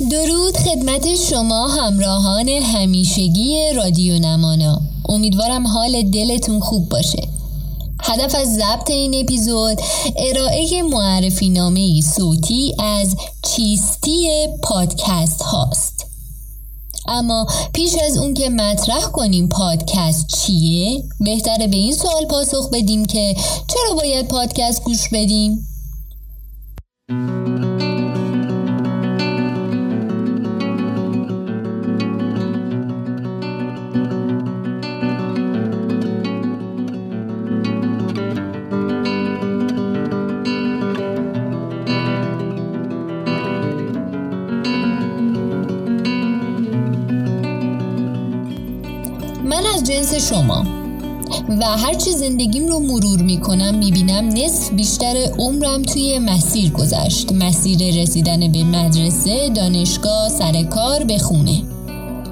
درود خدمت شما همراهان همیشگی رادیو نمانا. امیدوارم حال دلتون خوب باشه. هدف از ضبط این اپیزود ارائه معرفی نامه صوتی از چیستی پادکست هاست. اما پیش از اون که مطرح کنیم پادکست چیه بهتره به این سوال پاسخ بدیم که چرا باید پادکست گوش بدیم؟ شما. و هرچی زندگیم رو مرور می‌کنم می‌بینم نصف بیشتر عمرم توی مسیر گذشت. مسیر رسیدن به مدرسه، دانشگاه، سر کار، به خونه.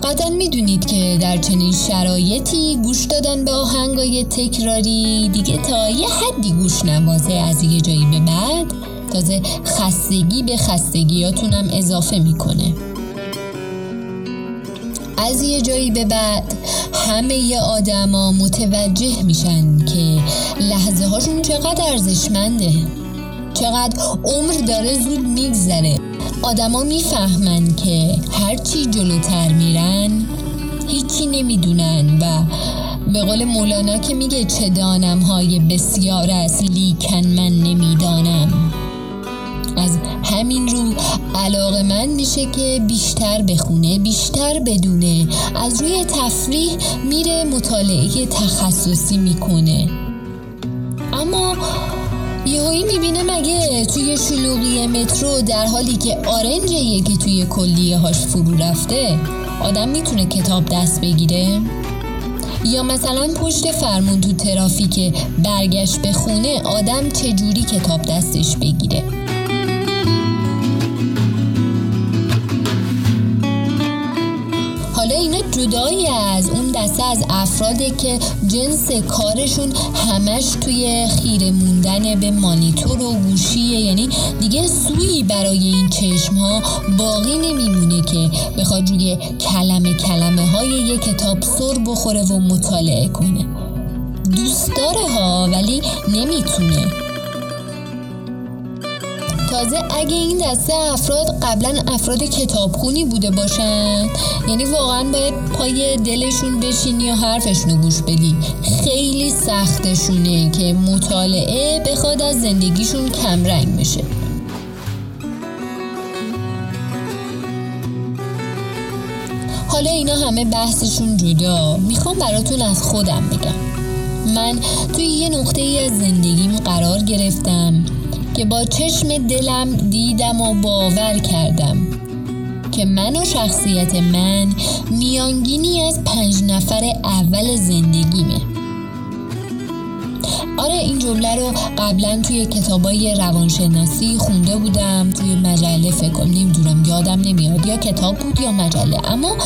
قطعا می‌دونید که در چنین شرایطی گوش دادن به آهنگای تکراری دیگه تا یه حدی گوش نوازه از یه جایی به بعد تازه خستگی به خستگیاتونم اضافه می‌کنه. از یه جایی به بعد همه آدما متوجه میشن که لحظه هاشون چقدر ارزشمنده. چقدر عمر داره زود میگذره. آدما می‌فهمن که هرچی جلوتر میرن هیچی نمی‌دونن و به قول مولانا که میگه چه دانم های بسیار است لیکن من نمی‌دانم. همین رو علاقه من میشه که بیشتر بخونه بیشتر بدونه. از روی تفریح میره مطالعه تخصصی می‌کنه. اما یهویی می‌بینه مگه توی شلوغی مترو در حالی که آرنجه که توی کلیه هاش فرو رفته آدم می‌تونه کتاب دست بگیره؟ یا مثلا پشت فرمون تو ترافیک برگشت به خونه آدم چجوری کتاب دستش بگیره؟ جدایی از اون دسته از افراده که جنس کارشون همش توی خیره موندن به مانیتور و گوشیه. یعنی دیگه سویی برای این چشم ها باقی نمیمونه که بخواد روی کلمه کلمه های یه کتاب سر بخوره و مطالعه کنه. دوست داره ها ولی نمی‌تونه. تازه اگه این دسته افراد قبلا افراد کتابخونی بوده باشن یعنی واقعا باید پای دلشون بشینی و حرفشون گوش بدی. خیلی سختشونه که مطالعه بخواد از زندگیشون کمرنگ بشه. حالا اینا همه بحثشون جدا. می‌خوام براتون از خودم بگم. من توی یه نقطه ای از زندگیم قرار گرفتم. که با چشم دلم دیدم و باور کردم که من و شخصیت من میانگینی از پنج نفر اول زندگیمه. آره این جمله رو قبلا توی کتابای روانشناسی خونده بودم توی مجله فکر نمی‌دونم یادم نمیاد یا کتاب بود یا مجله. اما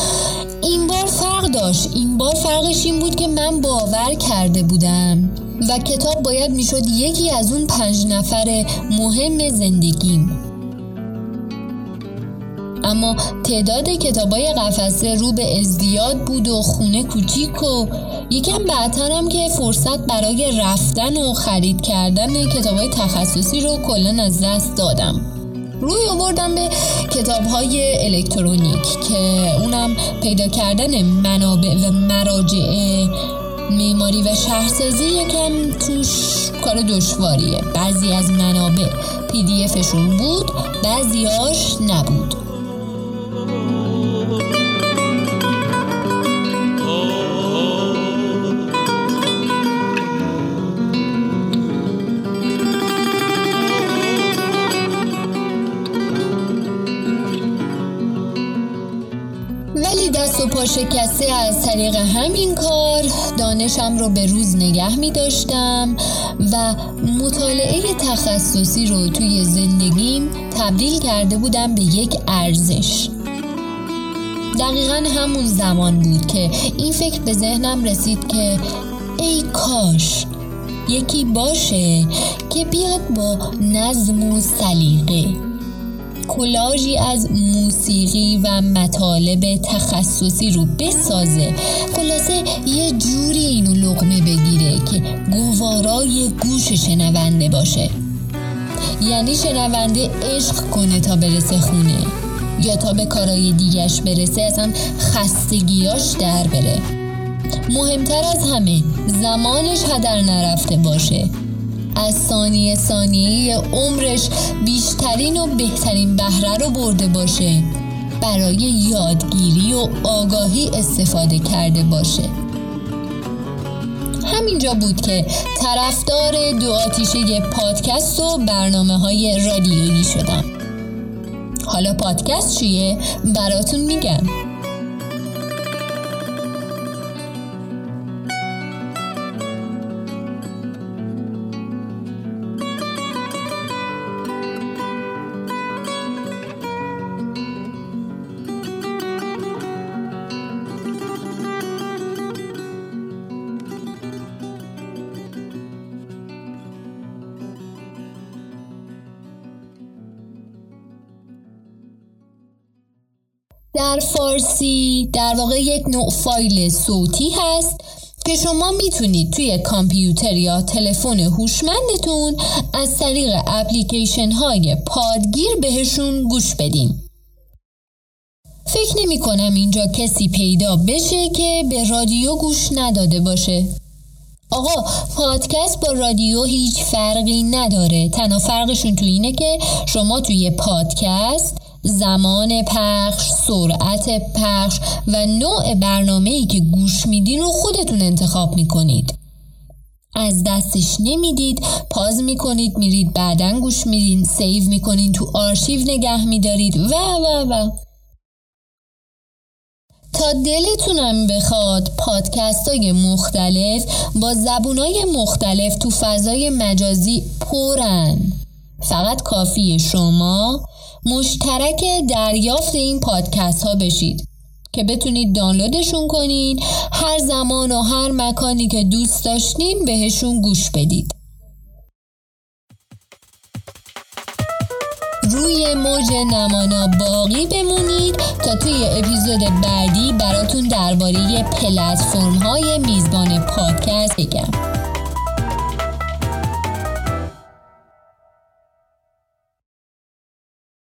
این بار فرق داشت این بار فرقش این بود که من باور کرده بودم و کتاب باید می‌شد یکی از اون پنج نفر مهم زندگیم اما تعداد کتابای قفسه رو به ازدیاد بود و خونه کوچیک و یکم بعدترم که فرصت برای رفتن و خرید کردن کتابای تخصصی رو کلا از دست دادم. روی آوردم به کتاب های الکترونیک که اونم پیدا کردن منابع و مراجع معماری و شهرسازی یکم توش کار دشواریه. بعضی از منابع پی دی افشون بود بعضیاش نبود. شکسته از طریق همین کار دانشم رو به روز نگه می داشتم و مطالعه تخصصی رو توی زندگیم تبدیل کرده بودم به یک ارزش. دقیقا همون زمان بود که این فکر به ذهنم رسید که ای کاش یکی باشه که بیاد با نظم و سلیقه. کلاژی از موسیقی و مطالب تخصصی رو بسازه. خلاصه یه جوری اینو لغمه بگیره که گوارای گوش شنونده باشه. یعنی شنونده عشق کنه تا برسه خونه یا تا به کارای دیگش برسه اصلا خستگیاش در بره. مهمتر از همه زمانش هدر نرفته باشه. از ثانیه ثانیه عمرش بیشترین و بهترین بهره رو برده باشه. برای یادگیری و آگاهی استفاده کرده باشه. همینجا بود که طرفدار دو آتیشه پادکست و برنامه های رادیویی شدم. حالا پادکست چیه؟ براتون میگم. در فارسی در واقع یک نوع فایل صوتی هست که شما می‌تونید توی کامپیوتر یا تلفن هوشمندتون از طریق اپلیکیشن های پادگیر بهشون گوش بدین. فکر نمی کنم اینجا کسی پیدا بشه که به رادیو گوش نداده باشه. آقا پادکست با رادیو هیچ فرقی نداره تنها فرقشون تو اینه که شما توی پادکست زمان پخش، سرعت پخش و نوع برنامه ای که گوش میدین رو خودتون انتخاب می‌کنید. از دستش نمی‌دید pause می‌کنید میرید بعدا گوش میدین save می‌کنین تو آرشیو نگه میدارید و و و تا دلتونم بخواد پادکست های مختلف با زبون های مختلف تو فضای مجازی پرن فقط کافی شما مشترک دریافت این پادکست ها بشید که بتونید دانلودشون کنین هر زمان و هر مکانی که دوست داشتین بهشون گوش بدید. روی موج نمانا باقی بمونید تا توی اپیزود بعدی براتون درباره پلتفرم های میزبان پادکست بگم.